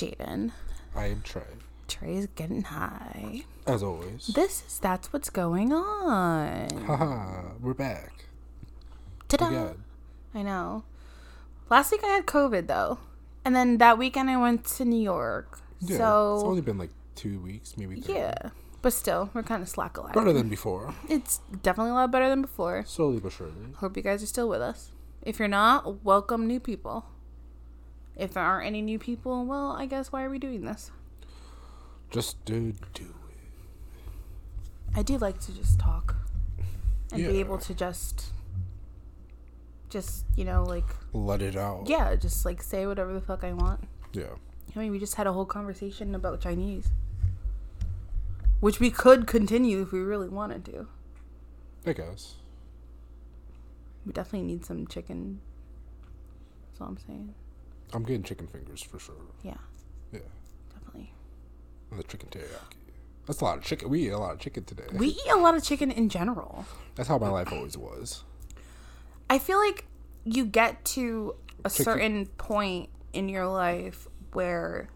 Jaden. I am Trey, Trey's getting high. as always. This is That's What's Going On. Haha, we're back Ta-da. I know. Last week I had COVID though. And then that weekend I went to New York. Yeah, it's only been like two weeks, maybe three. yeah. But still, we're kind of slack a lot. Better than before, It's definitely a lot better than before. slowly but surely. Hope you guys are still with us. If you're not, welcome new people. If there aren't any new people, well, I guess why are we doing this? Just do do it. I do like to just talk and be able to just, just you know, like Let it out. yeah, just like say whatever the fuck I want. Yeah. I mean, we just had a whole conversation about Chinese, which we could continue if we really wanted to. I guess. We definitely need some chicken. That's all I'm saying. I'm getting chicken fingers for sure. Yeah, Yeah. definitely. And the chicken teriyaki. That's a lot of chicken. We eat a lot of chicken today. We eat a lot of chicken in general. That's how my life always was. I feel like you get to a Chicken- certain point in your life where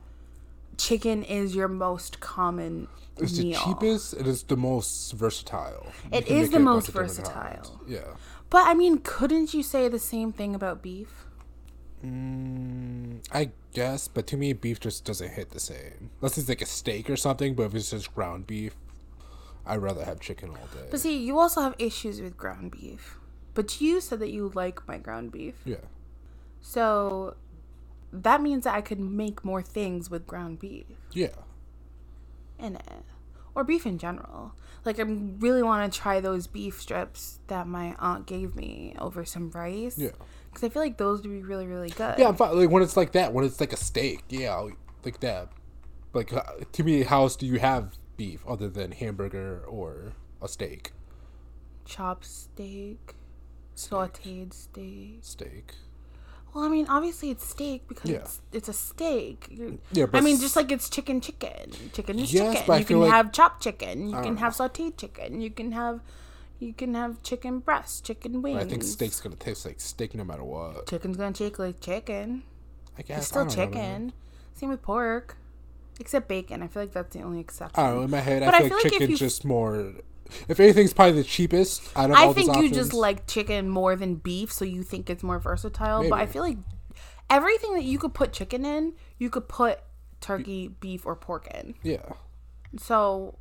chicken is your most common It's meal. the cheapest. It is the most versatile. It is the most bunch of different versatile. Yeah. But I mean, couldn't you say the same thing about beef? Mm, I guess, but to me, beef just doesn't hit the same. Unless it's like a steak or something, but if it's just ground beef, I'd rather have chicken all day. But see, you also have issues with ground beef. But you said that you like my ground beef. yeah. So that means that I could make more things with ground beef Yeah. in it. Or beef in general. Like, I really want to try those beef strips that my aunt gave me over some rice. Yeah. Because I feel like those would be really, really good. Yeah, I'm fine. Like when it's like that, when it's like a steak, yeah, like that. Like uh, to me, how else do you have beef other than hamburger or a steak? Chopped steak, sauteed steak. Steak. Well, I mean, obviously it's steak because Yeah. it's, it's a steak. Yeah, I mean, just like it's chicken, chicken. Chicken is Yes, chicken. You can like- have chopped chicken. You can don't have sauteed chicken. You can have, you can have chicken breast, chicken wings. I think steak's gonna taste like steak no matter what. Chicken's gonna taste like chicken. I guess It's still don't know, chicken. Same with pork, except bacon. I feel like that's the only exception. I don't know. In my head, But I I feel feel like like chicken's you- just more. If anything's probably the cheapest out of I all think you options. just like chicken more than beef, so you think it's more versatile. But I feel like everything that you could put chicken in, you could put turkey, beef, or pork in. Yeah. So,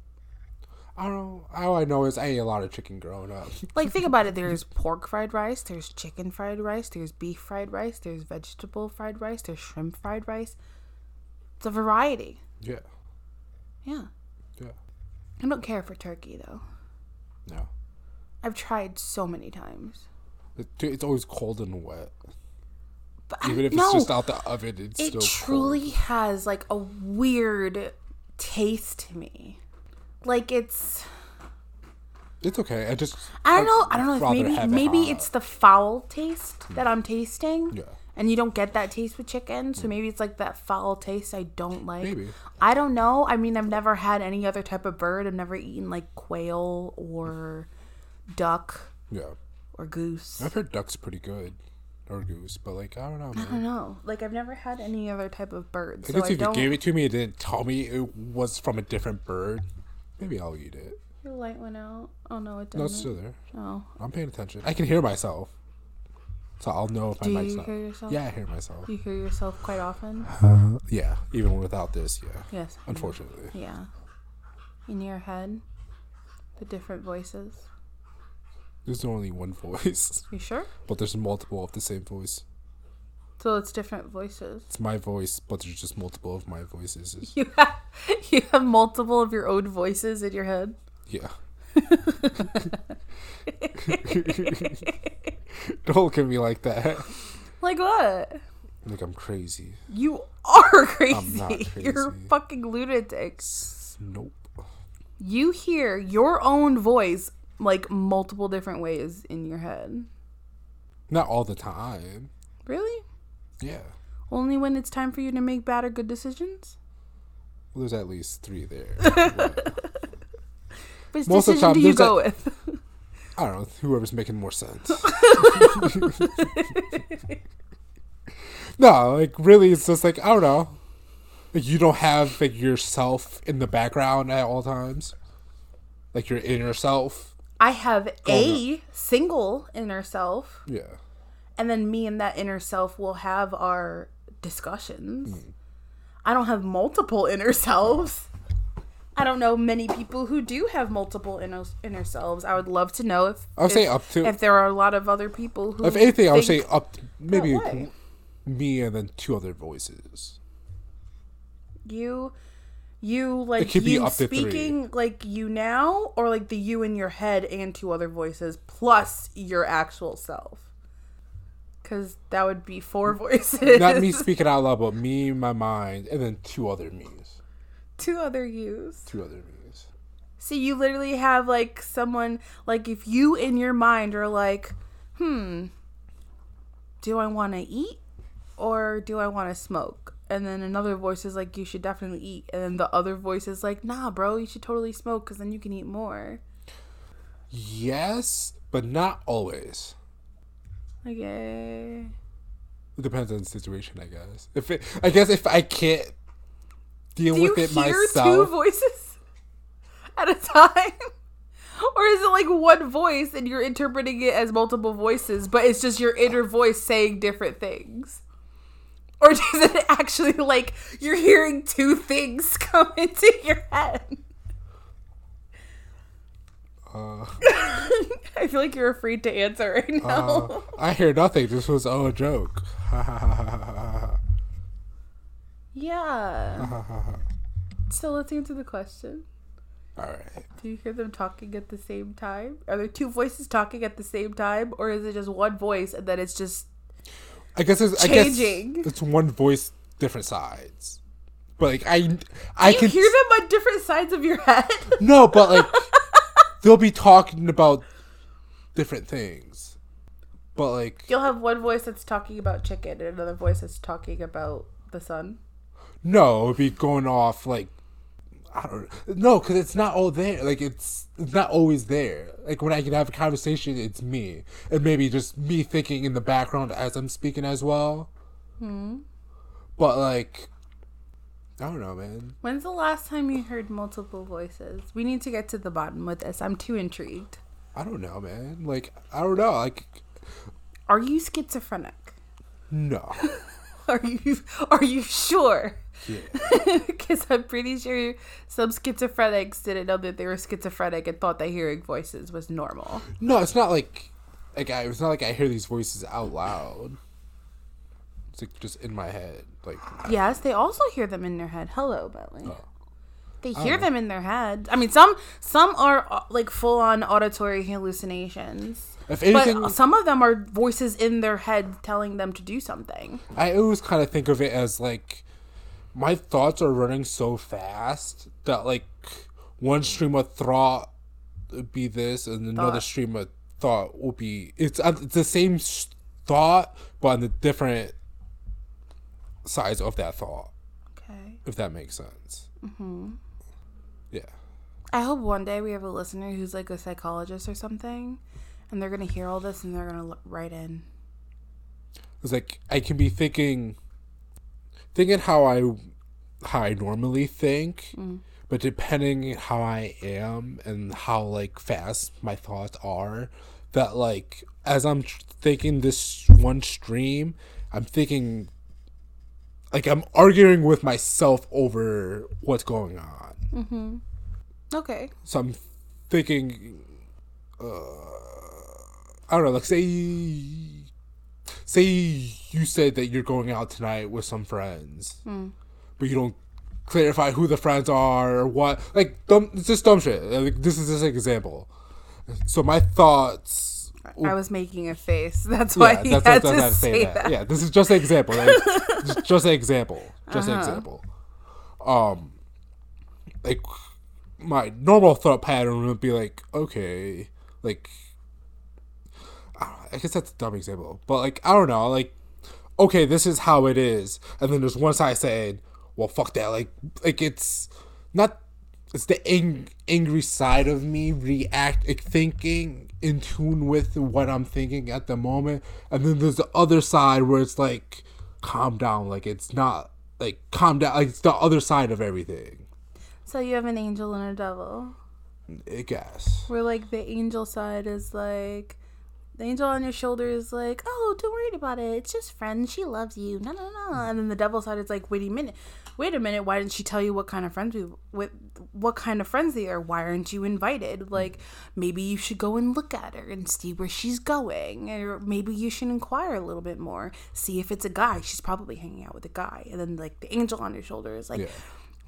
I don't know. All I know is I ate a lot of chicken growing up. like, think about it. There's pork fried rice. There's chicken fried rice. There's beef fried rice. There's vegetable fried rice. There's shrimp fried rice. It's a variety. yeah. Yeah. Yeah. I don't care for turkey though. No. I've tried so many times. It's always cold and wet. But Even if no, it's just out the oven, it's it still truly cold. has like a weird taste to me. Like it's It's okay. I just. I don't know. I don't know if maybe maybe it's the foul taste that I'm tasting. Yeah. And you don't get that taste with chicken, so maybe it's like that foul taste I don't like. Maybe. I don't know. I mean, I've never had any other type of bird. I've never eaten like quail or duck Yeah. or goose. I've heard duck's pretty good. Or goose, but like, I don't know, I don't know. Like I've never had any other type of bird. I So guess I if you don't. gave it to me and didn't tell me it was from a different bird, maybe I'll eat it. Your light went out. Oh no, it doesn't. No, it's still there. Oh. I'm paying attention. I can hear myself. So I'll know if Do I might you stop. hear yourself? Yeah, I hear myself. You hear yourself quite often? Uh, yeah, even without this, yeah. Yes. Unfortunately. Yeah. In your head, the different voices. There's only one voice, You sure? but there's multiple of the same voice. So it's different voices. It's my voice, but there's just multiple of my voices. You have you have multiple of your own voices in your head. yeah. Don't look at me like that. Like what? Like I'm crazy. You are crazy. I'm not You're a fucking lunatic. Nope. You hear your own voice like multiple different ways in your head. Not all the time. Really? Yeah. Only when it's time for you to make bad or good decisions? Well, there's at least three there. Which Most of decision time, do you go a- with? I don't know. Whoever's making more sense. no, like really, it's just like I don't know. Like you don't have like yourself in the background at all times. Like your inner self. I have oh, a single inner self, Yeah. And then me and that inner self will have our discussions. Hmm. I don't have multiple inner selves. I don't know many people who do have multiple inner inner selves. I would love to know if I would if, say up to- if there are a lot of other people who If anything, I would say up maybe me and then two other voices. you you like you to speaking like you now or like the you in your head and two other voices plus your actual self because that would be four voices Not me speaking out loud, but me, my mind, and then two other me's. two other yous Two other me's. so you literally have like someone like if you in your mind are like hmm do i want to eat or do i want to smoke and then another voice is like you should definitely eat and then the other voice is like nah bro you should totally smoke because then you can eat more Yes, but not always. Okay. It depends on the situation, I guess. If it, I guess if I can't deal do with it hear two myself, voices at a time? Or is it like one voice and you're interpreting it as multiple voices but it's just your inner voice saying different things? Or is it actually like you're hearing two things come into your head uh, i feel like you're afraid to answer right now uh, I hear nothing. This was all a joke. yeah so let's answer the question all right. do you hear them talking at the same time are there two voices talking at the same time or is it just one voice and then it's just I guess it's Changing. I guess it's one voice, different sides. But like I, I you can hear them on different sides of your head. no, but like they'll be talking about different things. But like You'll have one voice that's talking about chicken and another voice that's talking about the sun. no, it'd be going off like I don't no, because it's not all there. Like it's it's not always there. Like when I can have a conversation, it's me, and maybe just me thinking in the background as I'm speaking as well. Hmm. But like, I don't know, man. When's the last time you heard multiple voices? We need to get to the bottom with this. I'm too intrigued. I don't know, man. Like I don't know. Like Are you schizophrenic? no. Are you are you sure? Yeah. Because I'm pretty sure some schizophrenics didn't know that they were schizophrenic and thought that hearing voices was normal. No, it's not like like I. It's not like I hear these voices out loud. It's like just in my head. Like Yes, they also hear them in their head. Hello, Bentley. Oh. They hear them in their head. I mean, some some are uh, like full on auditory hallucinations, if anything, but some of them are voices in their head telling them to do something. I always kind of think of it as like my thoughts are running so fast that like one stream of thought would be this, and another Thought. stream of thought will be it's, uh, it's the same thought, but on the different sides of that thought. Okay. If that makes sense. Mm-hmm. Yeah. I hope one day we have a listener who's like a psychologist or something, and they're gonna hear all this and they're gonna l- write in. It's like I can be thinking, thinking how I, how I normally think, but depending how I am and how like fast my thoughts are, that like as I'm tr- thinking this one stream, I'm thinking, like I'm arguing with myself over what's going on. Okay. So I'm thinking, uh, I don't know, like say, say you said that you're going out tonight with some friends, but you don't clarify who the friends are or what, like dumb, it's just dumb shit. Like this is just an example. So my thoughts. I was making a face. That's why he had that's to what I had say, that. Yeah, this is just an example. Like, just, an example. Just Uh-huh. an example. Um, like my normal thought pattern would be like, okay, like, I, don't know, I guess that's a dumb example, but like, I don't know, like, okay, this is how it is, and then there's one side saying, well, fuck that, like, like it's not. It's the ang- angry side of me react thinking in tune with what I'm thinking at the moment, and then there's the other side where it's like, calm down, like it's not like calm down. Like it's the other side of everything. So you have an angel and a devil. I guess. Where like the angel side is like the angel on your shoulder is like, oh, don't worry about it. It's just friends. She loves you. No, no, no. And then the devil side is like, wait a minute, wait a minute. Why didn't she tell you what kind of friends we with what kind of friends they are? Why aren't you invited? Like maybe you should go and look at her and see where she's going, or maybe you should inquire a little bit more. See if it's a guy. She's probably hanging out with a guy. And then like the angel on your shoulder is like. Yeah.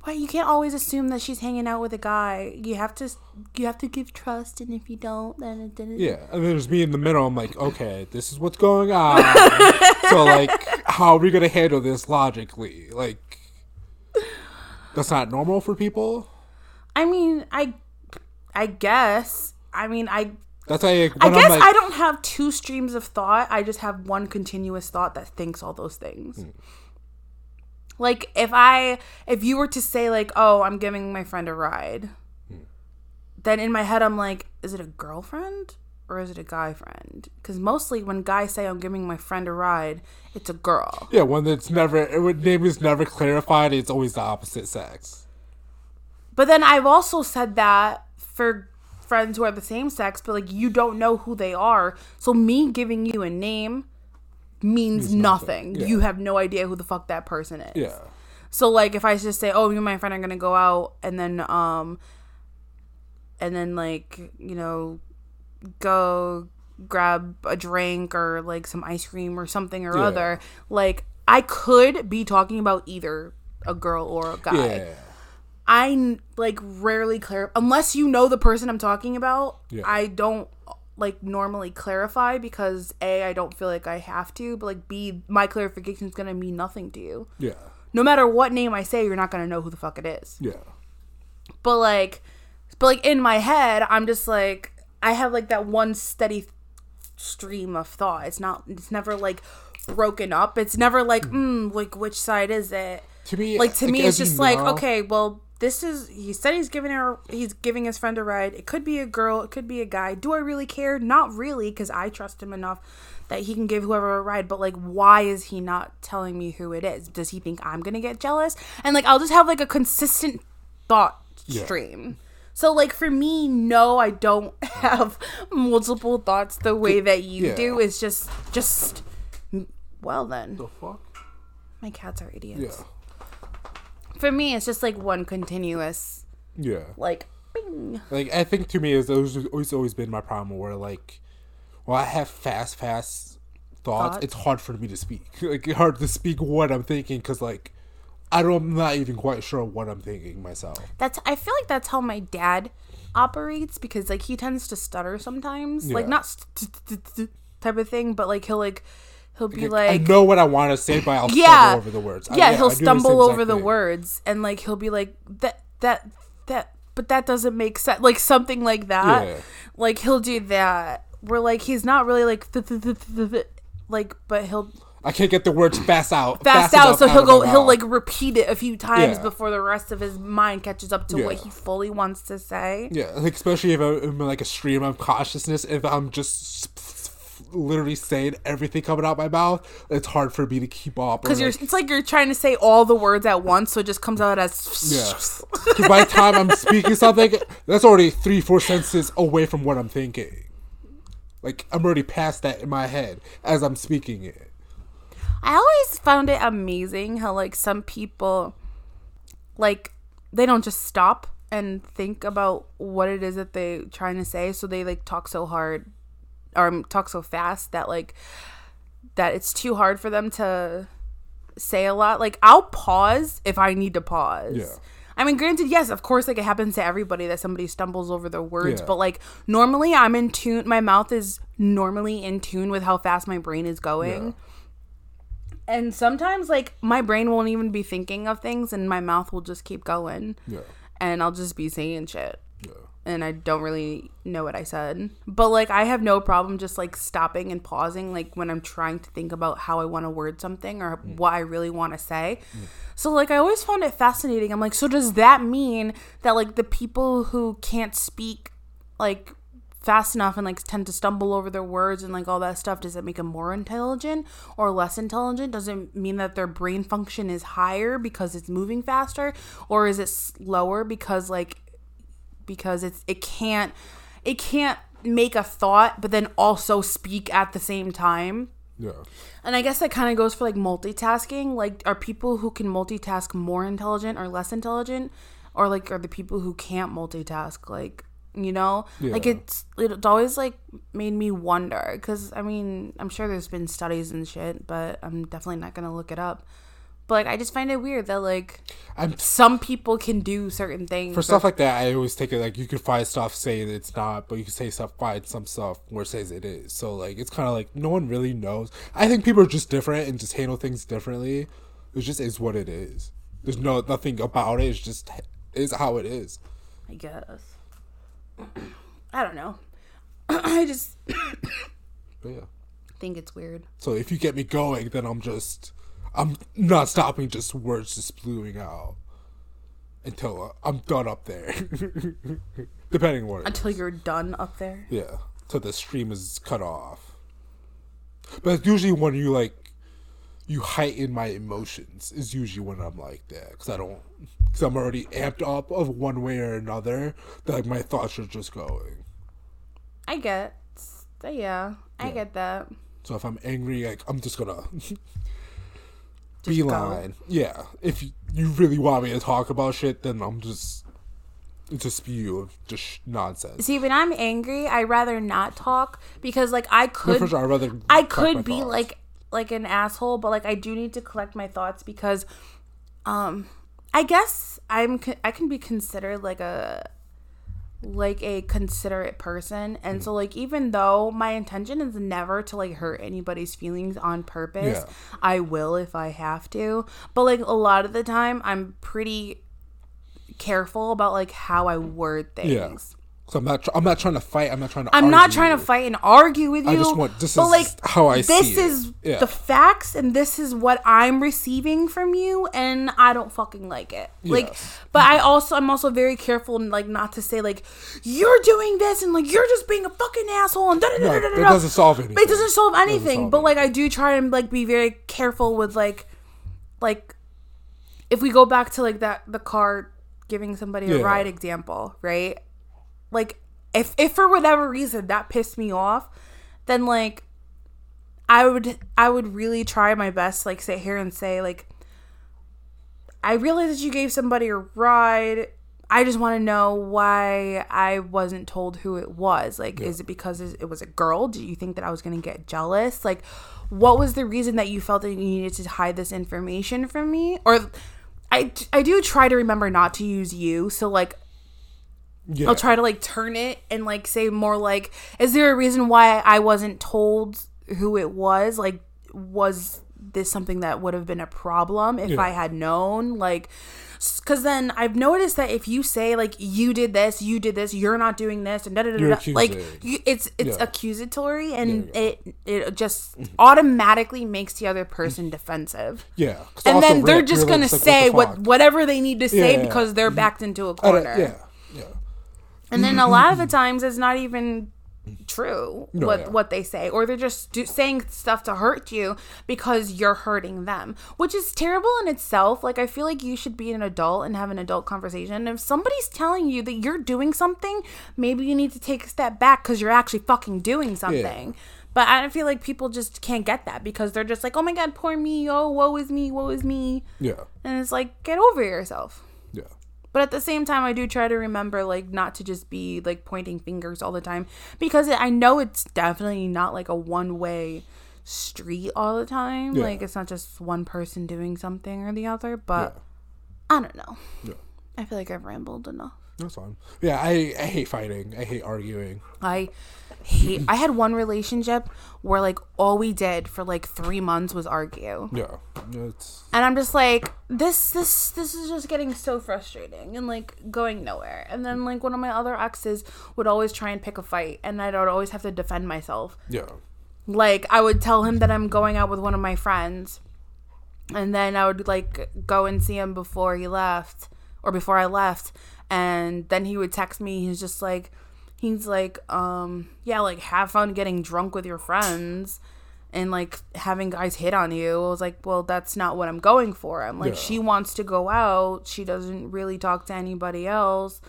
Why you can't always assume that she's hanging out with a guy. You have to you have to give trust, and if you don't, then it didn't. Yeah, and then there's me in the middle. I'm like, okay, this is what's going on. so like, how are we gonna handle this logically? Like, that's not normal for people. I mean, I, I guess. I mean, I. That's like I when guess like, I don't have two streams of thought. I just have one continuous thought that thinks all those things. Hmm. Like if I if you were to say like, "Oh, I'm giving my friend a ride." Hmm. Then in my head I'm like, "Is it a girlfriend or is it a guy friend?" Cuz mostly when guys say I'm giving my friend a ride, it's a girl. yeah, when it's never when name is never clarified, it's always the opposite sex. But then I've also said that for friends who are the same sex, but like you don't know who they are. So me giving you a name means nothing. nothing, yeah. You have no idea who the fuck that person is. Yeah, So like if I just say, "Oh, you and my friend are going to go out," and then um and then like, you know, go grab a drink or like some ice cream or something or Yeah. other, like I could be talking about either a girl or a guy. yeah, I like rarely clar unless you know the person I'm talking about. Yeah. I don't like normally clarify because a I don't feel like I have to, but like b my clarification is gonna mean nothing to you. yeah, No matter what name I say, you're not gonna know who the fuck it is. yeah, But like, but like in my head, I'm just like I have like that one steady stream of thought. It's not. It's never like broken up. It's never like mm, like which side is it? To me, like to me it's just like okay well this is he said he's giving her he's giving his friend a ride. It could be a girl it could be a guy. Do i really care? Not really because i trust him enough that he can give whoever a ride but like why is he not telling me who it is? Does he think i'm gonna get jealous? And like i'll just have like a consistent thought Yeah. stream. So like for me no i don't have multiple thoughts the way that you Yeah. do. It's just just well then. The fuck? my cats are idiots. Yeah, for me it's just like one continuous yeah. like bing. Like I think to me is always always always been my problem where like, well, I have fast fast thoughts. Thoughts? It's hard for me to speak. Like hard to speak what I'm thinking because like, I don't. I'm not even quite sure what I'm thinking myself. that's i feel like that's how my dad operates because like he tends to stutter sometimes like Yeah. not st- st- st- type of thing but like he'll like he'll be I like I know what I want to say, but I'll yeah stumble over the words. I- yeah, he'll do the stumble over the thing. words and like he'll be like that that that but that doesn't make sense like something like that Yeah. like he'll do that where like he's not really like like but he'll I can't get the words fast out. fast, enough out so he'll go he'll mouth. like repeat it a few times Yeah. before the rest of his mind catches up to what he fully wants to say Yeah, like especially if I'm in like a stream of consciousness, if I'm just literally saying everything coming out my mouth, it's hard for me to keep up. because you're like- it's like you're trying to say all the words at once so it just comes out as Yeah. By the time I'm speaking something, that's already three, four sentences away from what I'm thinking. Like I'm already past that in my head as I'm speaking it. I always found it amazing how like some people like they don't just stop and think about what it is that they're trying to say so they like talk so hard or talk so fast that like that it's too hard for them to say a lot like I'll pause if I need to pause. Yeah. I mean, granted, yes, of course, like it happens to everybody that somebody stumbles over their words, Yeah. but like normally I'm in tune, my mouth is normally in tune with how fast my brain is going. Yeah. And sometimes, like, my brain won't even be thinking of things and my mouth will just keep going. Yeah. And I'll just be saying shit. And I don't really know what I said. But, like, I have no problem just, like, stopping and pausing, like, when I'm trying to think about how I want to word something or mm. what I really want to say. Mm. So, like, I always found it fascinating. I'm like, so does that mean that, like, the people who can't speak, like, fast enough and like tend to stumble over their words and like all that stuff does that make them more intelligent or less intelligent does it mean that their brain function is higher because it's moving faster or is it slower because like because it's it can't it can't make a thought but then also speak at the same time Yeah. and I guess that kind of goes for like multitasking. Like, are people who can multitask more intelligent or less intelligent? Or like, are the people who can't multitask like, you know? Like, it's it's always like made me wonder because I mean, I'm sure there's been studies and shit, but I'm definitely not gonna look it up. But like, I just find it weird that like I'm some people can do certain things. for stuff like that. I always take it like you can find stuff saying it's not, but you can say stuff find some stuff where it says it is. So like it's kind of like no one really knows. I think people are just different and just handle things differently. It just is what it is. There's no nothing about it. It's just is how it is. I guess. I don't know. I just But yeah. think it's weird. So if you get me going, then I'm just I'm not stopping. Just words just spewing out until uh, I'm done up there. Depending on what. Until you're done up there. Yeah, till the stream is cut off. But it's usually when you like, you heighten my emotions. Is usually when I'm like that because I don't, because I'm already amped up of one way or another. That like my thoughts are just going. I get. Yeah, I Yeah. get that. So if I'm angry, like I'm just gonna Beeline. Yeah, if you- really want me to talk about shit, then I'm just. It's a spew of just nonsense. See, when I'm angry, I rather not talk because, like, I could, for sure, I'd rather. I could be thoughts. like, like an asshole, but like, I do need to collect my thoughts because, um, I guess I'm, I can be considered like a, like a considerate person, and so mm-hmm. like, even though my intention is never to like hurt anybody's feelings on purpose, Yeah. I will if I have to. But like a lot of the time, I'm pretty careful about like how I word things. I'm not. Tr- I'm not trying to fight. I'm not trying to. I'm not trying to fight and argue with you. I just want- this but is like how I this see it. is Yeah. the facts and this is what I'm receiving from you and I don't fucking like it. Like Yes. but I also I'm also very careful and like not to say like you're doing this and like you're just being a fucking asshole and da da da da da it doesn't solve anything. It doesn't solve anything. solve but like I do try and like be very careful with like like if we go back to like that the car giving somebody a Yeah. ride example, right? Like if if for whatever reason that pissed me off, then like I would I would really try my best to, like sit here and say like I realize that you gave somebody a ride. I just want to know why I wasn't told who it was. Like, is it because it was a girl? Did you think that I was going to get jealous? Like, what was the reason that you felt that you needed to hide this information from me? Or I, I do try to remember not to use you. So, like, Yeah. I'll try to like turn it and like say more like, is there a reason why I wasn't told who it was? Like, was this something that would have been a problem if Yeah. I had known? Like, because then I've noticed that if you say like you did this, you did this, you're not doing this, and da da da da, like you, it's it's Yeah. accusatory, and Yeah, it it just automatically makes the other person defensive. Yeah, And then they're just gonna like, say the what whatever they need to say Yeah. because they're backed into a corner. yeah. Yeah. And then a mm-hmm, lot of mm-hmm. the times it's not even true No, what yeah. what they say or they're just do, saying stuff to hurt you because you're hurting them which is terrible in itself like i feel like you should be an adult and have an adult conversation if somebody's telling you that you're doing something maybe you need to take a step back because you're actually fucking doing something but i feel like people just can't get that because they're just like oh my god poor me oh woe is me woe is me Yeah. and it's like get over yourself Yeah. But at the same time, I do try to remember, like, not to just be like pointing fingers all the time because I know it's definitely not like a one way street all the time. Yeah. Like, it's not just one person doing something or the other. But Yeah. I don't know. Yeah. I feel like I've rambled enough. That's fine. Yeah, I, I hate fighting. I hate arguing. I hate. I had one relationship where like all we did for like three months was argue. Yeah. It's and I'm just like this this this is just getting so frustrating and like going nowhere. And then like one of my other exes would always try and pick a fight and I'd always have to defend myself. yeah. Like I would tell him that I'm going out with one of my friends and then I would like go and see him before he left or before I left and then he would text me he's just like he's like, um, yeah, like have fun getting drunk with your friends and like having guys hit on you. I was like, well, that's not what I'm going for. I'm like, Yeah. she wants to go out. She doesn't really talk to anybody else.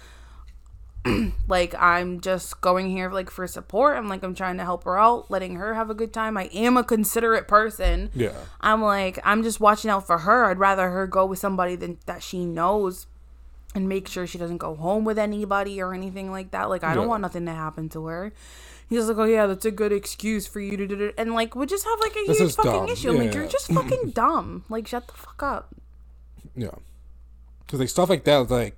like I'm just going here like for support. I'm like I'm trying to help her out, letting her have a good time. I am a considerate person. Yeah. I'm like I'm just watching out for her. I'd rather her go with somebody than that she knows and make sure she doesn't go home with anybody or anything like that. Like I don't Yeah. want nothing to happen to her. He's like, oh yeah, that's a good excuse for you to do it, and like we just have like a This huge fucking dumb. issue. I'm like, you're just fucking dumb. Like shut the fuck up. Yeah. Because like stuff like that, like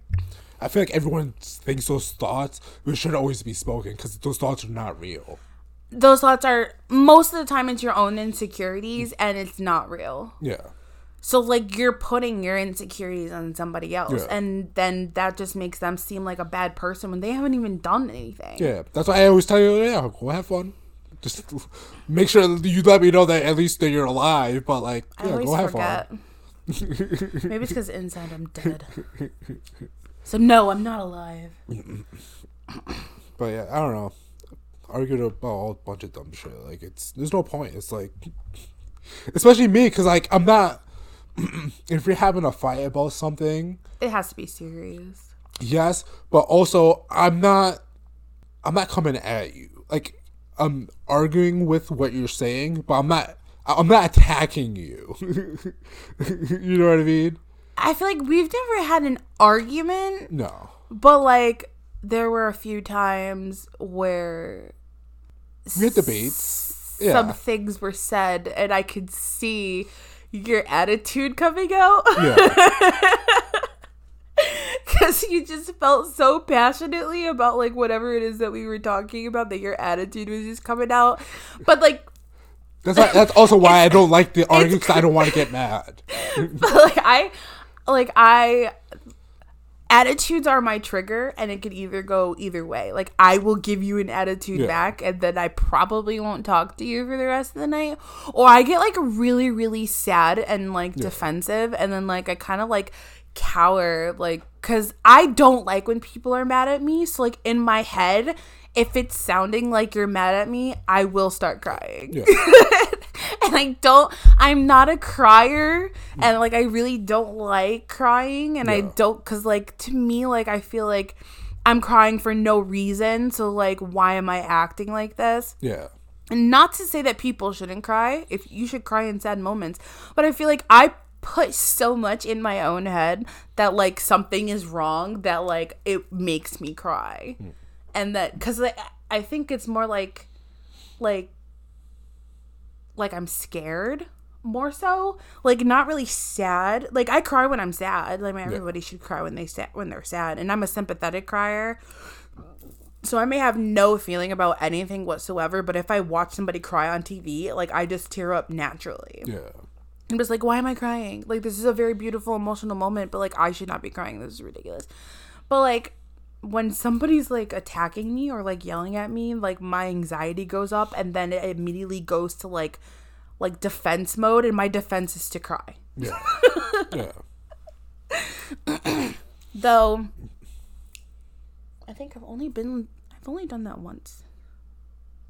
I feel like everyone thinks those thoughts, but should always be spoken because those thoughts are not real. Those thoughts are most of the time it's your own insecurities and it's not real. Yeah. So like you're putting your insecurities on somebody else, Yeah. and then that just makes them seem like a bad person when they haven't even done anything. Yeah. That's why I always tell you, yeah, go have fun. Just make sure that you let me know that at least that you're alive. But like, yeah, go have forget. fun. Maybe it's because inside I'm dead. so no, I'm not alive. But yeah, I don't know. Argued about a bunch of dumb shit. Like it's there's no point. It's like, especially me, because like I'm not. if you're having a fight about something, It has to be serious. yes, but also I'm not. I'm not coming at you. Like I'm arguing with what you're saying, but I'm not. I'm not attacking you. you know what I mean? I feel like we've never had an argument, No. but like there were a few times where We had debates. Yeah. some things were said, and I could see your attitude coming out. Yeah. because you just felt so passionately about like whatever it is that we were talking about that your attitude was just coming out but like That's why, that's also why I don't like the argument because I don't want to get mad. like i like i attitudes are my trigger and it could either go either way. Like i will give you an attitude Yeah. back and then i probably won't talk to you for the rest of the night. Or i get like really really sad and like defensive and then like i kind of like cower like because i don't like when people are mad at me. So like in my head if it's sounding like you're mad at me i will start crying. Yeah. and I don't I'm not a crier and like I really don't like crying and I don't cuz like to me like I feel like I'm crying for no reason so like why am I acting like this? Yeah. And not to say that people shouldn't cry if you should cry in sad moments, but I feel like I put so much in my own head that like something is wrong that like it makes me cry. Hmm. And that cuz like, I think it's more like like like I'm scared more so like not really sad like i cry when i'm sad like everybody should cry when they sad when they're sad and i'm a sympathetic crier so I may have no feeling about anything whatsoever, but if I watch somebody cry on TV, like I just tear up naturally. Yeah. I'm just like, why am I crying? Like this is a very beautiful emotional moment, but like I should not be crying. This is ridiculous. But like when somebody's like attacking me or like yelling at me, like my anxiety goes up and then it immediately goes to like like defense mode and my defense is to cry. Yeah. yeah. Though I think I've only been I've only done that once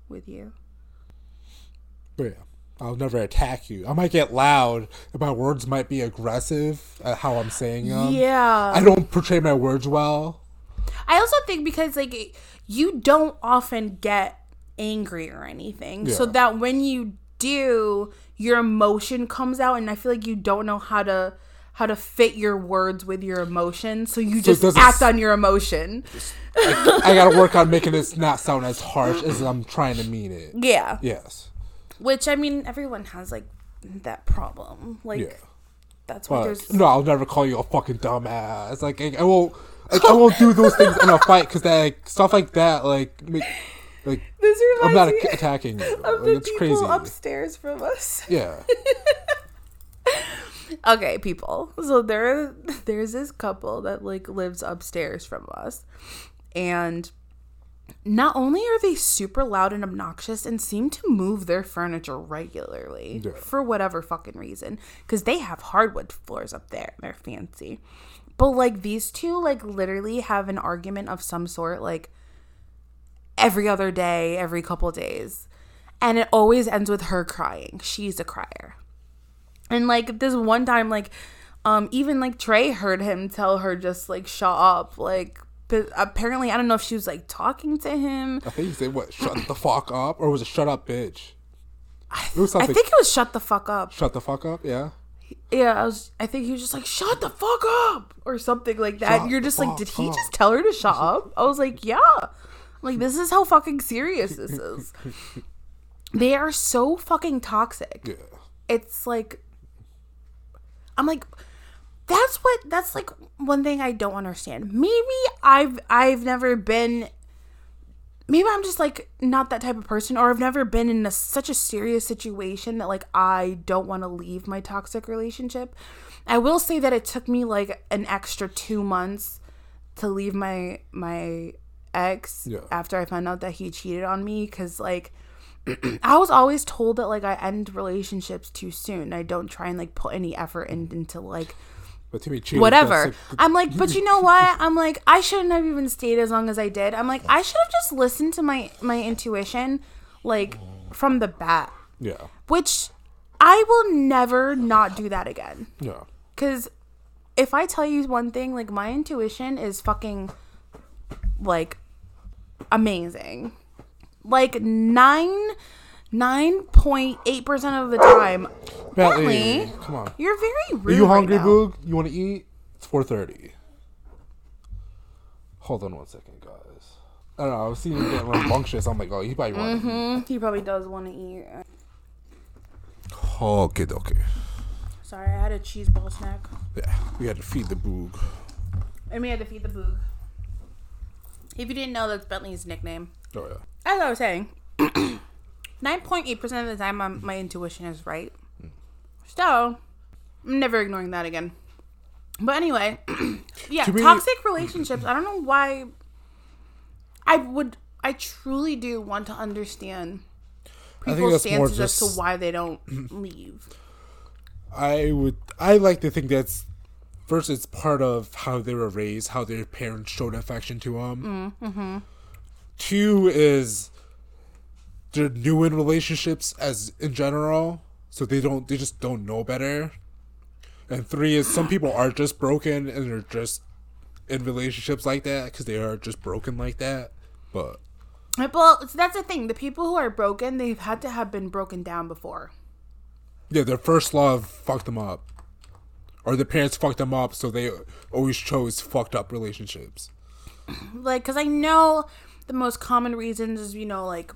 with you. But yeah. I'll never attack you. I might get loud. My words might be aggressive at how I'm saying them. yeah. I don't portray my words well. I also think because like you don't often get angry or anything, so that when you do, your emotion comes out, and I feel like you don't know how to how to fit your words with your emotion, so you So just act on your emotion. I gotta work on making this not sound as harsh as I'm trying to mean it. Yeah, Yes. which I mean, everyone has like that problem. Like Yeah. that's why there's no, I'll never call you a fucking dumbass. Like I, I won't. Like, I won't do those things in a fight because like stuff like that like make, like this I'm not a- attacking you. of Like, the it's people crazy. upstairs from us. Yeah. okay people so there there's this couple that like lives upstairs from us and not only are they super loud and obnoxious and seem to move their furniture regularly Yeah. for whatever fucking reason because they have hardwood floors up there they're fancy but like these two like literally have an argument of some sort like every other day, every couple days. And it always ends with her crying. She's a crier. And like this one time, like, um, even like Trey heard him tell her just like shut up. Like, but apparently, I don't know if she was like talking to him. I think he said what? Shut the fuck up, or was it shut up, bitch? It was I think it was shut the fuck up. shut the fuck up. Yeah. Yeah, I was. I think he was just like shut the fuck up or something like that. Shut You're just like, did he up. just tell her to shut up? I was like, yeah. Like this is how fucking serious this is. they are so fucking toxic. Yeah. It's like, I'm like, that's what that's like one thing I don't understand. Maybe I've I've never been. Maybe I'm just like not that type of person, or I've never been in a, such a serious situation that like I don't want to leave my toxic relationship. I will say that it took me like an extra two months to leave my my ex Yeah. after I found out that he cheated on me because like I was always told that like I end relationships too soon. I don't try and like put any effort in, into like But to me, cheating, whatever. like, I'm like, but you know what? I'm like, I shouldn't have even stayed as long as I did. I'm like, I should have just listened to my my intuition, like from the bat. yeah. Which I will never not do that again. Yeah. Cause if I tell you one thing, like my intuition is fucking like amazing. Like nine nine point eight percent of the time. Bentley, Bentley, come on. You're very rude. Are you right hungry, now. Boog? You want to eat? It's four thirty. Hold on one second, guys. I don't know. I was seeing him getting rambunctious. I'm like, oh, he probably want to eat. Mm, He probably does want to eat. Okay, okay. Sorry, I had a cheese ball snack. Yeah, we had to feed the Boog. And we had to feed the boog. If you didn't know, that's Bentley's nickname. Oh yeah. As I was saying, 9.8% of the time, my, my intuition is right. So, I'm never ignoring that again. But anyway, yeah, To toxic relationships. I don't know why. I would, I truly do want to understand people's stances as to why they don't leave. I would. I like to think that's first. It's part of how they were raised, how their parents showed affection to them. Mm-hmm. Two is they're new in relationships as in general, so they don't. They just don't know better. And three is some people are just broken and they're just in relationships like that because they are just broken like that. But Well, so that's the thing. The people who are broken, they've had to have been broken down before. yeah, their first love fucked them up, or their parents fucked them up, so they always chose fucked up relationships. like because i know the most common reasons is you know like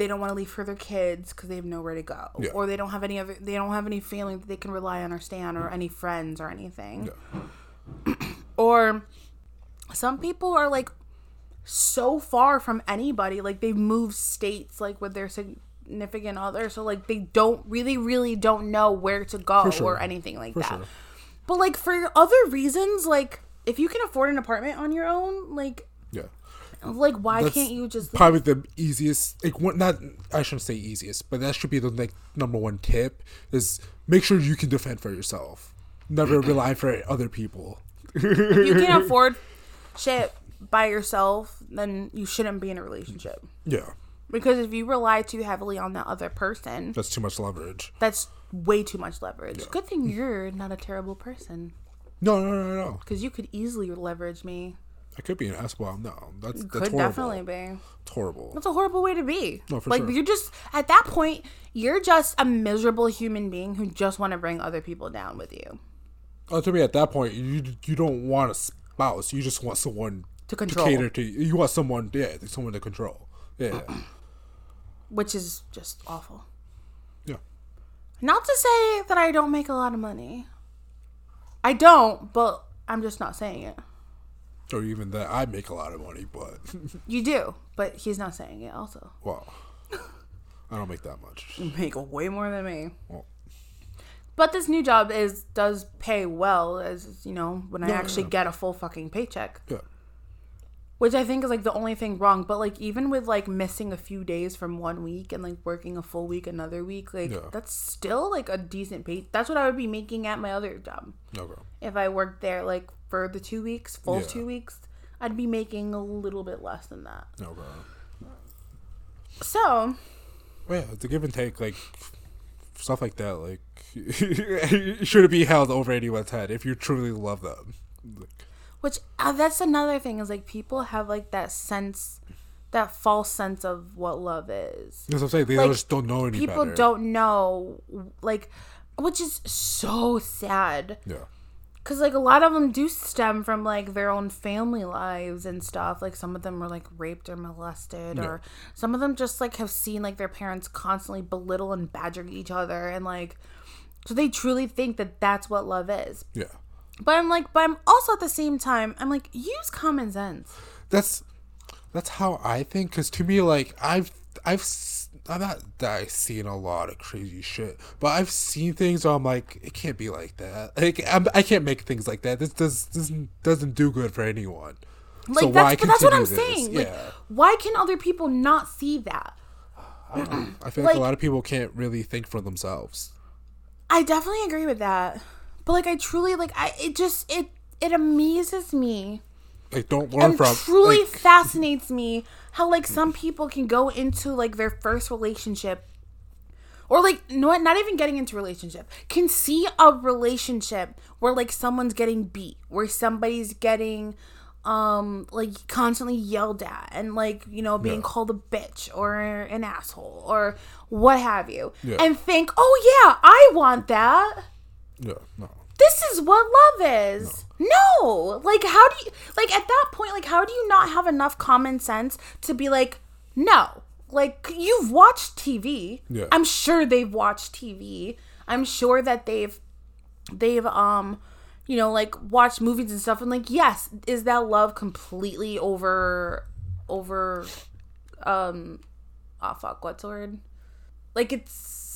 they don't want to leave for their kids because they have nowhere to go Yeah. or they don't have any other they don't have any family that they can rely on or stand or any friends or anything or some people are like so far from anybody like they've moved states like with their significant other so like they don't really really don't know where to go sure. or anything like For that sure. but like for other reasons like if you can afford an apartment on your own like Yeah. Like, why That's can't you just? Probably the easiest, like what, not I shouldn't say easiest, but that should be the like number one tip is make sure you can defend for yourself. Never rely for other people. if you can't afford shit by yourself, then you shouldn't be in a relationship. Yeah, Because if you rely too heavily on that other person, that's too much leverage. that's way too much leverage. Good thing you're not a terrible person, No, no, no, no. because you could easily leverage me. I could be an S well. No, that's that's could horrible. definitely be. It's horrible. That's a horrible way to be. No, for like sure. you're just at that point, you're just a miserable human being who just want to bring other people down with you. Oh, to me, at that point, you you don't want a spouse. You just want someone To control. To cater to. You want someone, yeah, someone to control. Yeah, which is just awful. yeah. Not to say that I don't make a lot of money. I don't, but I'm just not saying it. Or even that I make a lot of money, but You do, but he's not saying it also. well, I don't make that much. You make way more than me. Well, But this new job is does pay well as you know, when I actually yeah. get a full fucking paycheck. yeah, Which I think is like the only thing wrong. But like even with like missing a few days from one week and like working a full week another week, like Yeah. that's still like a decent pay. That's what I would be making at my other job. okay. if I worked there like for the two weeks, full Yeah. two weeks, I'd be making a little bit less than that. Okay. So, Well, yeah, it's a give and take, like stuff like that. Like, shouldn't be held over anyone's head if you truly love them. Like, which uh, that's another thing is like people have like that sense, that false sense of what love is. that's what I'm saying. They Like, just don't know any People better. don't know, like, which is so sad. Yeah. Cause like a lot of them do stem from like their own family lives and stuff. Like some of them were like raped or molested, or some of them just like have seen like their parents constantly belittle and badger each other, and like so they truly think that that's what love is. Yeah. But I'm like, but I'm also at the same time, I'm like, use common sense. That's that's how I think. Cause to me, like I've I've I'm not that I've seen a lot of crazy shit, but I've seen things where I'm like, it can't be like that. Like I'm, I can't make things like that. This does doesn't doesn't do good for anyone. Like so that's that's what I'm this? saying. Yeah. Like, why can other people not see that? I feel like, like- a lot of people can't really think for themselves. I definitely agree with that. But like I truly like I it just it it amazes me Like don't learn and from truly like, fascinates me how like some people can go into like their first relationship or like no not even getting into relationship can see a relationship where like someone's getting beat where somebody's getting um like constantly yelled at and like you know being Yeah. called a bitch or an asshole or what have you Yeah. and think oh yeah i want that yeah, no. This is what love is. No. Like how do you like at that point like how do you not have enough common sense to be like no. Like you've watched TV. Yeah. I'm sure they've watched TV. I'm sure that they've they've um you know like watched movies and stuff and like yes, is that love completely over over um oh fuck, what's the word? Like it's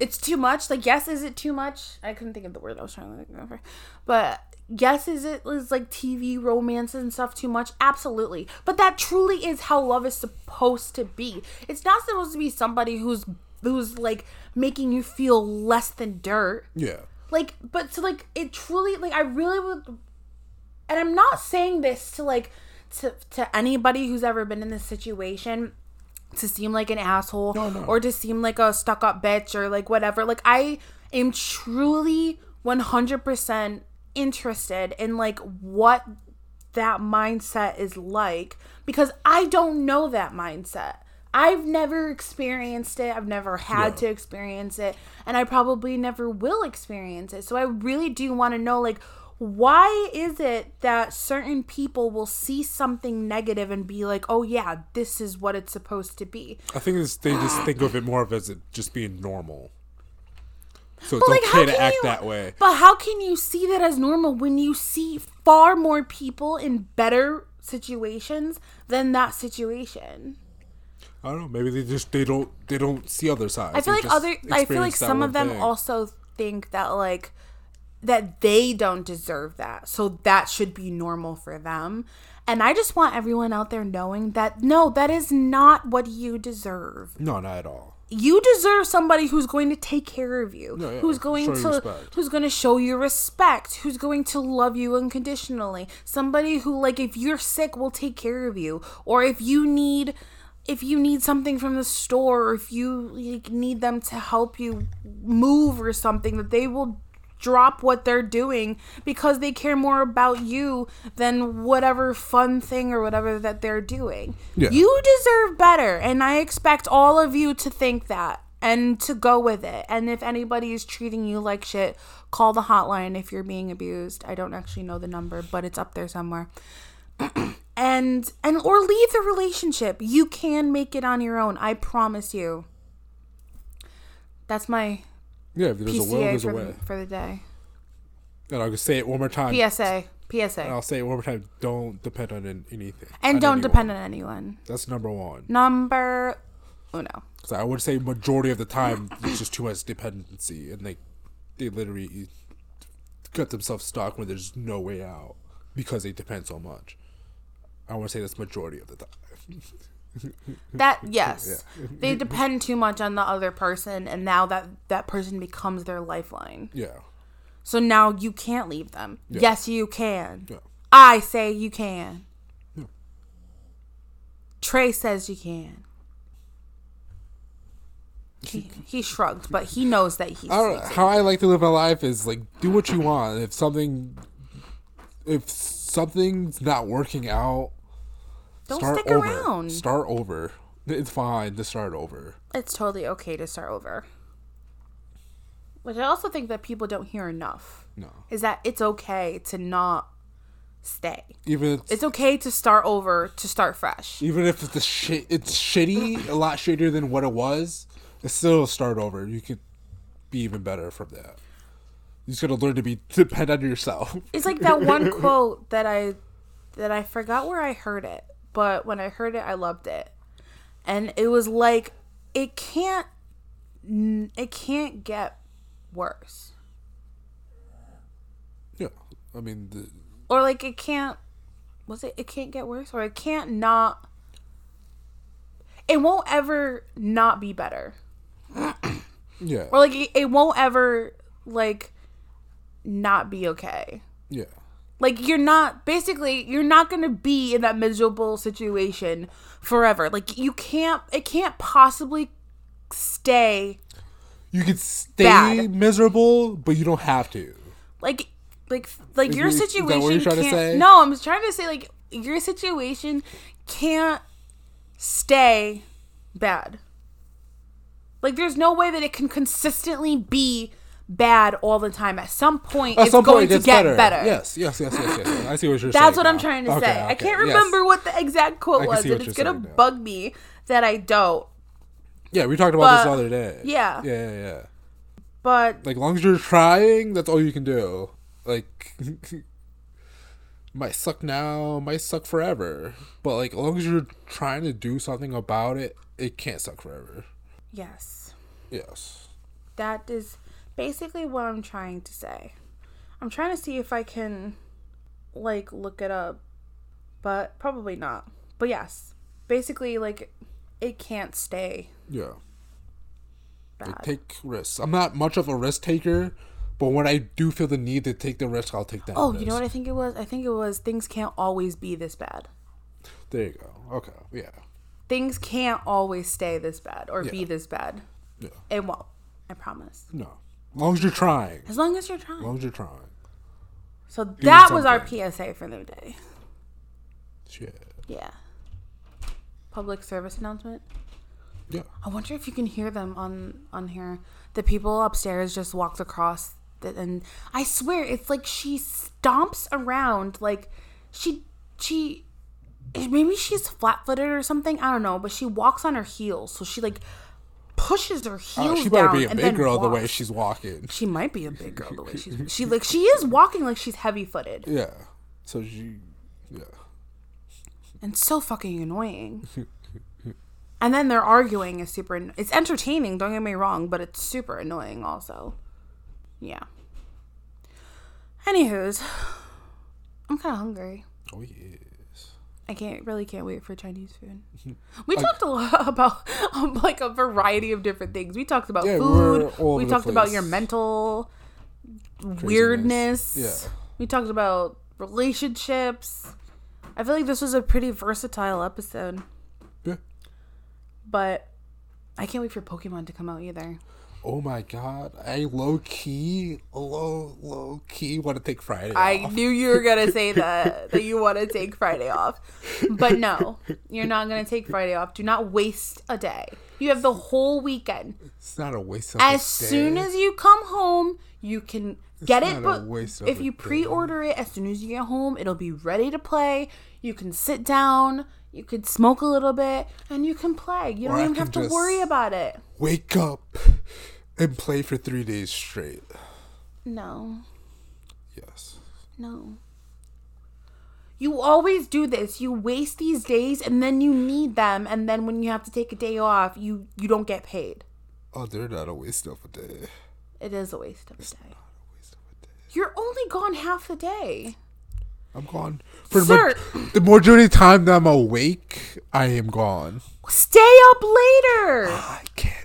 it's too much. Like, yes, is it too much? I couldn't think of the word I was trying to think of. But yes, is it is like TV romance and stuff too much? Absolutely. But that truly is how love is supposed to be. It's not supposed to be somebody who's who's like making you feel less than dirt. Yeah. Like, but to like it truly like I really would and I'm not saying this to like to to anybody who's ever been in this situation to seem like an asshole No, no. or to seem like a stuck up bitch or like whatever. Like I am truly 100% interested in like what that mindset is like because I don't know that mindset. I've never experienced it. I've never had Yeah. to experience it and I probably never will experience it. So I really do want to know like why is it that certain people will see something negative and be like, "Oh yeah, this is what it's supposed to be." I think it's, they just think of it more of as it just being normal. So it's like, okay to act you- that way. But how can you see that as normal when you see far more people in better situations than that situation? I don't know. Maybe they just they don't they don't see other sides. I feel They like other I feel like some of them thing. also think that like that they don't deserve that. So that should be normal for them. And I just want everyone out there knowing that no, that is not what you deserve. No, not at all. you deserve somebody who's going to take care of you Yeah, yeah, who's going show to who's going to show you respect who's going to love you unconditionally somebody who like if you're sick will take care of you or if you need if you need something from the store or if you like, need them to help you move or something that they will drop what they're doing because they care more about you than whatever fun thing or whatever that they're doing. Yeah. You deserve better, and I expect all of you to think that and to go with it. And if anybody is treating you like shit, call the hotline if you're being abused. I don't actually know the number, but it's up there somewhere. and and or leave the relationship. You can make it on your own. I promise you. That's my Yeah, if there's a will, PSA there's a for way. the, for the day. And I'll just say it one more time. PSA. PSA. And. I'll say it one more time. Don't depend on anything. And on don't anyone. depend on anyone. That's number one. Number oh, uno. So I would say majority of the time it's just too much dependency, and they they literally got themselves stuck when there's no way out because they depend so much. I want to say that's majority of the time. That yes, they depend too much on the other person, and now that that person becomes their lifeline. Yeah, So now you can't leave them. Yes, you can. yeah. I say you can. Trey says you can. He, he shrugged, but he knows that he's I. How I like to live my life is like do what you want. If something, if something's not working out, Don't start stick over. around. Start over. It's fine to start over. It's totally okay to start over. Which I also think that people don't hear enough No, is that it's okay to not stay. even it's, It's okay to start over, to start fresh. even if it's the shit, it's shitty, a lot shittier than what it was. It's still a start over. You could be even better from that. You just gotta learn to be depend on yourself. It's like that one quote that I that I forgot where I heard it, but when I heard it, I loved it. And it was like it can't it can't get worse. Yeah, I mean, the, Or like it can't was it it can't get worse or it can't not it won't ever not be better. yeah, Or like it, it won't ever like not be okay. yeah, Like you're not basically you're not going to be in that miserable situation forever. Like you can't it can't possibly stay you could stay Bad. miserable, but you don't have to. like like like your is what situation to can't say? No, I'm trying to say like your situation can't stay bad. Like there's no way that it can consistently be bad all the time. At some point At it's some going point, to it's get better. better. Yes, yes, yes, yes, yes. I see what you're saying. That's what I'm trying to Okay, say. I can't yes. remember what the exact quote was, and it's gonna now. bug me that I don't. Yeah, we talked about this the other day. yeah. yeah, yeah, yeah. But Like, long as you're trying, that's all you can do. Like, might suck now, might suck forever. But like, as long as you're trying to do something about it, it can't suck forever. yes, Yes. that is basically what I'm trying to say. I'm trying to see if I can like look it up, but probably not. But yes, basically like it can't stay Yeah. bad. Like, take risks. I'm not much of a risk taker, but when I do feel the need to take the risk, I'll take that. oh, risk. you know what I think it was? I think it was things can't always be this bad. There you go. Okay. Yeah. Things can't always stay this bad or be this bad. Yeah. It won't. I promise. No. As long as you're trying. As long as you're trying. As long as you're trying. So that was our. PSA for the day. Shit. Yeah. Public service announcement. Yeah. I wonder if you can hear them on on here. The people upstairs just walked across, the, and I swear it's like she stomps around like she she maybe she's flat footed or something. I don't know, but she walks on her heels, so she like pushes her Oh, heels she better down be a big girl the way she's walking. She might be a big girl the way she's she like she is walking like she's heavy footed Yeah. So she. Yeah. and so fucking annoying. and then they're arguing is super. It's entertaining. Don't get me wrong, but it's super annoying also. Yeah. Anywho's, I'm kind of hungry. Oh yes. I can't really can't wait for Chinese food. We talked a lot about um, like a variety of different things. We talked about Yeah, food. We talked about your mental weirdness. Yeah. We talked about relationships. I feel like this was a pretty versatile episode, Yeah. but I can't wait for Pokemon to come out either. Oh my god. I low key, low, low key want to take Friday. I off. knew you were gonna say that that you want to take Friday off, but no, you're not gonna take Friday off. Do not waste a day. You have the whole weekend. It's not a waste of time. As soon as you come home, you can get it. But if you day. pre-order it, as soon as you get home, it'll be ready to play. You can sit down. You could smoke a little bit, and you can play. You Or don't I even have to worry about it. wake up and play for three days straight. No, Yes. no. You always do this. You waste these days, and then you need them, and then when you have to take a day off, you you don't get paid. Oh, they're not a waste of a day. It is a waste of a day. Waste of a day. You're only gone half the day. I'm gone. For Sir. the, ma- the majority of the time that I'm awake, I am gone. Stay up later. I can't.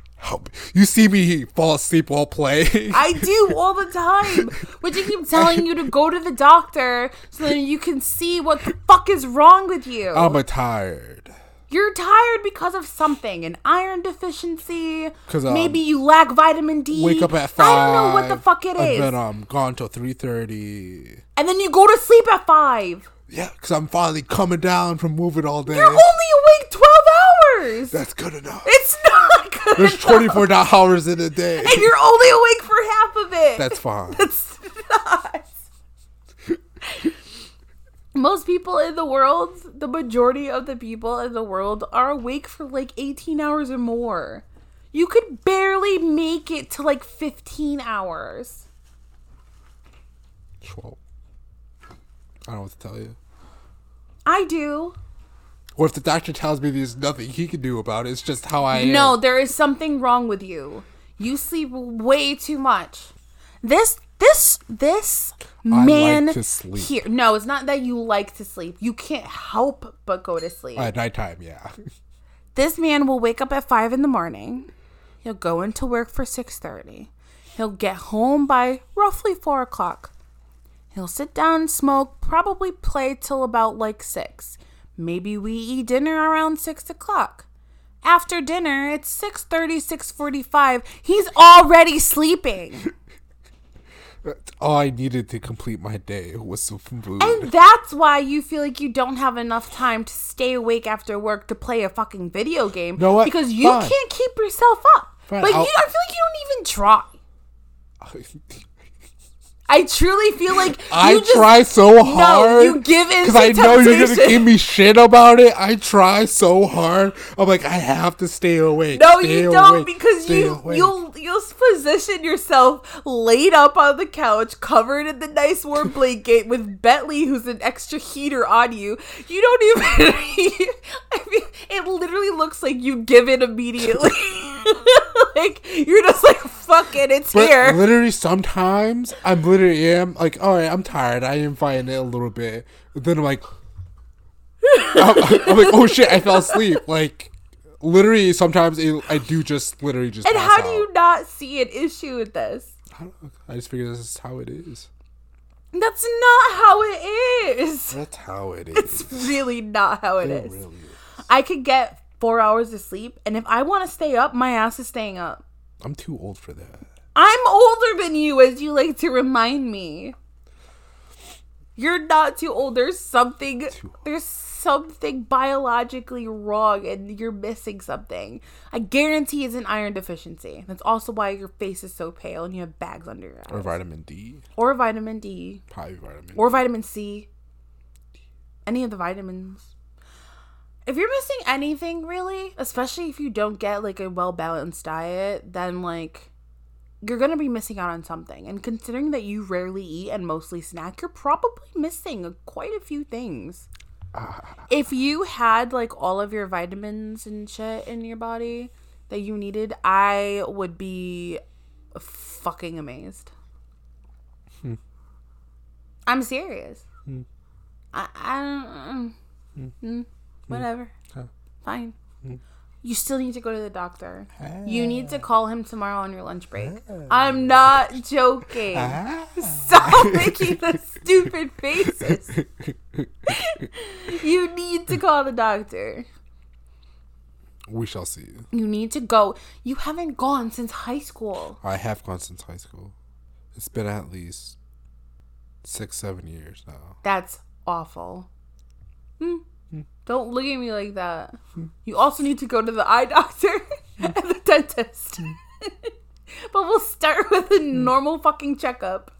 You see me fall asleep while playing. I do all the time. But you keep telling you to go to the doctor so that you can see what the fuck is wrong with you. I'm a tired. You're tired because of something, an iron deficiency. 'Cause, um, maybe you lack vitamin D. Wake up at five. I don't know what the fuck it and is. then um, gone till three thirty. and then you go to sleep at five. Yeah, because I'm finally coming down from moving all day. You're only awake twelve hours. That's good enough. it's. There's enough. 24 hours in a day. and you're only awake for half of it. That's fine. That's not. Most people in the world, the majority of the people in the world, are awake for like 18 hours or more. You could barely make it to like 15 hours. Well, I don't know what to tell you. I do. What if the doctor tells me there's nothing he can do about it? It's just how I am. No, there is something wrong with you. You sleep way too much. This, this, this like man to sleep. here. No, it's not that you like to sleep. You can't help but go to sleep. At nighttime, yeah. This man will wake up at five in the morning. He'll go into work for six thirty. He'll get home by roughly four o'clock. He'll sit down smoke, probably play till about like six. Maybe we eat dinner around six o'clock. After dinner, it's 6.30, 6.45. He's already sleeping. All I needed to complete my day was some food. And that's why you feel like you don't have enough time to stay awake after work to play a fucking video game. Know what? Because you Fine. can't keep yourself up. Fine, But I'll- I feel like you don't even try. I truly feel like I you just, try so hard. No, you give in because I know you're gonna give me shit about it. I try so hard. I'm like, I have to stay awake. No, stay you don't because you awake. you'll you'll position yourself laid up on the couch, covered in the nice warm blanket with Bentley, who's an extra heater on you. You don't even. I mean, it literally looks like you give in immediately. like you're just like fuck it, it's But here. literally, sometimes I'm literally am like, all right, I'm tired. I am fighting it a little bit. Then I'm like, I'm, I'm like, oh shit, I fell asleep. Like, literally, sometimes it, I do just literally just. And how do out. you not see an issue with this? I, don't. I just figure this is how it is. That's not how it is. That's how it is. It's really not how it It is. really is. I could get four hours of sleep, and if I want to stay up, my ass is staying up. I'm too old for that. I'm older than you, as you like to remind me. You're not too old. There's something. There's something biologically wrong, and you're missing something. I guarantee it's an iron deficiency. That's also why your face is so pale and you have bags under your eyes. Or vitamin D. or vitamin D, Probably vitamin. or vitamin C. Any of the vitamins. If you're missing anything, really, especially if you don't get like a well balanced diet, then like you're gonna be missing out on something. And considering that you rarely eat and mostly snack, you're probably missing quite a few things. Ah. If you had like all of your vitamins and shit in your body that you needed, I would be fucking amazed. Hmm. I'm serious. Hmm. I, I don't. mm, hmm. mm whatever. Okay. Fine. You still need to go to the doctor. You need to ah. call him tomorrow on your lunch break. Ah. I'm not joking. Ah. Stop making the stupid faces. You need to call the doctor. We shall see. You need to go. You haven't gone since high school. I have gone since high school. It's been at least six, seven years now. That's awful. Hmm. Don't look at me like that. Hmm. You also need to go to the eye doctor and the dentist. Hmm. but we'll start with a hmm. normal fucking checkup.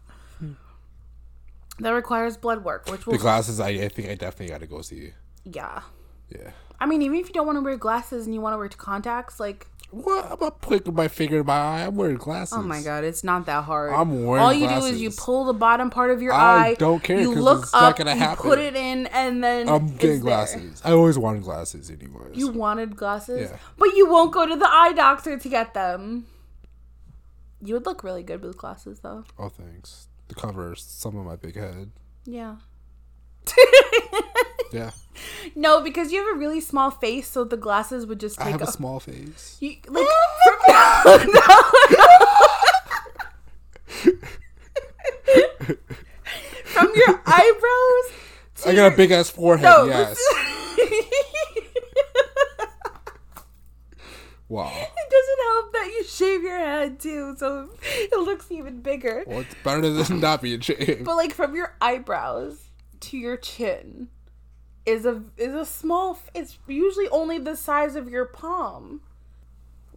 That requires blood work, which The glasses, I, I think I definitely got to go see. yeah. Yeah. I mean, even if you don't want to wear glasses and you want to wear contacts, like What? I'm not putting my finger in my eye. I'm wearing glasses. oh my god, it's not that hard. I'm wearing All you do is you pull the bottom part of your I eye. don't care, You look it's not up, gonna you happen. put it in, and then I'm getting there. glasses. I always wanted glasses, anyways. You wanted glasses, Yeah. but you won't go to the eye doctor to get them. You would look really good with glasses, though. oh, thanks. The covers some of my big head. Yeah. Yeah. no, because you have a really small face, so the glasses would just I take have a small face. You, like, from, from your eyebrows. To I your, got a big ass forehead. no, yes. Wow. It doesn't help that you shave your head too, so it looks even bigger. Well, it's better than not being shaved. But like from your eyebrows to your chin is a is a small. It's usually only the size of your palm,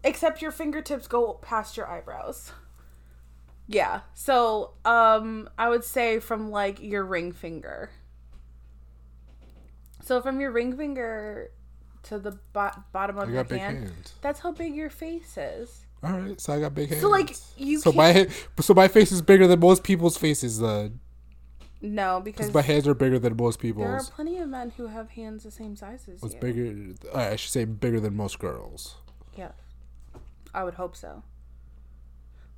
except your fingertips go past your eyebrows. Yeah. So um, I would say from like your ring finger. So from your ring finger to the bo- bottom of your hand, that's how big your face is. All right, so I got big hands. So, like, you So my so my face is bigger than most people's faces. Then No, because my hands are bigger than most people's. there are plenty of men who have hands the same size as What's you. bigger? I should say bigger than most girls. Yeah. I would hope so.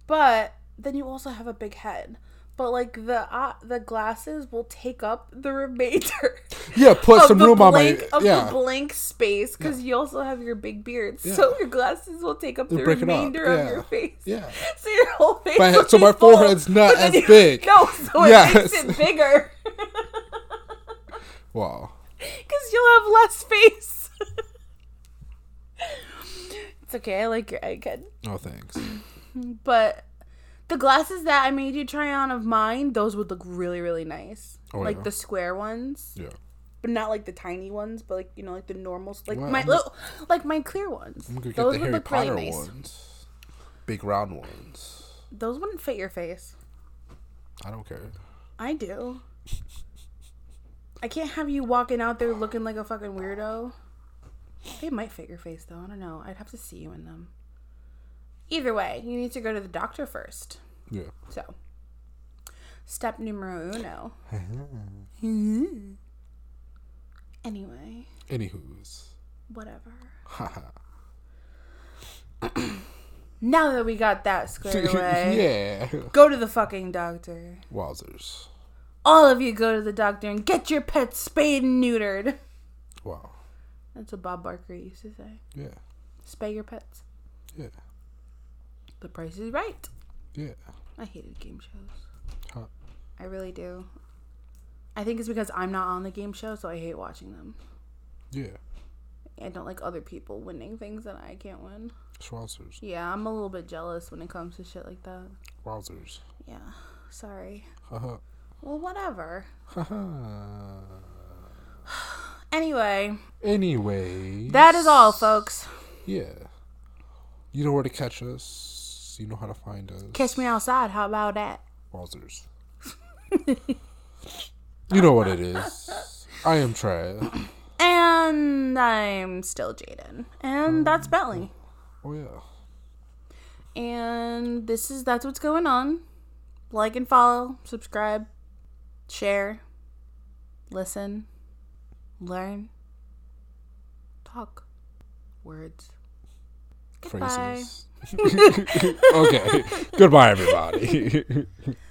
But then you also have a big head. But like the uh, the glasses will take up the remainder Yeah, put some the room on my. of Yeah, the blank space because you also have your big beard. Yeah. So your glasses will take up the They'll break it up, remainder of your face. yeah. So your whole face. My- so my full, forehead's not as you- big. No, so it Yes. makes it bigger. Wow. Because you'll have less face. it's okay. I like your icon. Oh, thanks. But the glasses that I made you try on of mine, those would look really, really nice. Oh, like yeah? the square ones, Yeah. but not like the tiny ones, but like you know, like the normal, like Well, my little, like my clear ones. I'm gonna get Those the would Harry look really Potter nice. ones. Big round ones. Those wouldn't fit your face. I don't care. I do. I can't have you walking out there looking like a fucking weirdo. They might fit your face though. I don't know. I'd have to see you in them. Either way, you need to go to the doctor first. Yeah. So, step numero uno. anyway, Anywho's. whatever. Haha. Now that we got that squared away, yeah. go to the fucking doctor. Wowzers. All of you go to the doctor and get your pets spayed and neutered. Wow. That's what Bob Barker used to say. Yeah. Spay your pets. Yeah. The price is right. Yeah. I hated game shows. Huh. I really do. I think it's because I'm not on the game show, so I hate watching them. Yeah. I don't like other people winning things that I can't win. Schwarzers. Yeah, I'm a little bit jealous when it comes to shit like that. Wowzers. Yeah, sorry. Haha. Well, whatever. Haha. Anyway, Anyway. that is all, folks. Yeah. You know where to catch us. You know how to find us. Catch me outside. How about that? Wowzers. you know what it is. I am Trav. And I'm still Jaden. And that's oh, Bentley. Oh yeah. And this is that's what's going on. Like and follow, subscribe, share, listen, learn, talk, words. Goodbye. Phrases. okay. Goodbye, everybody.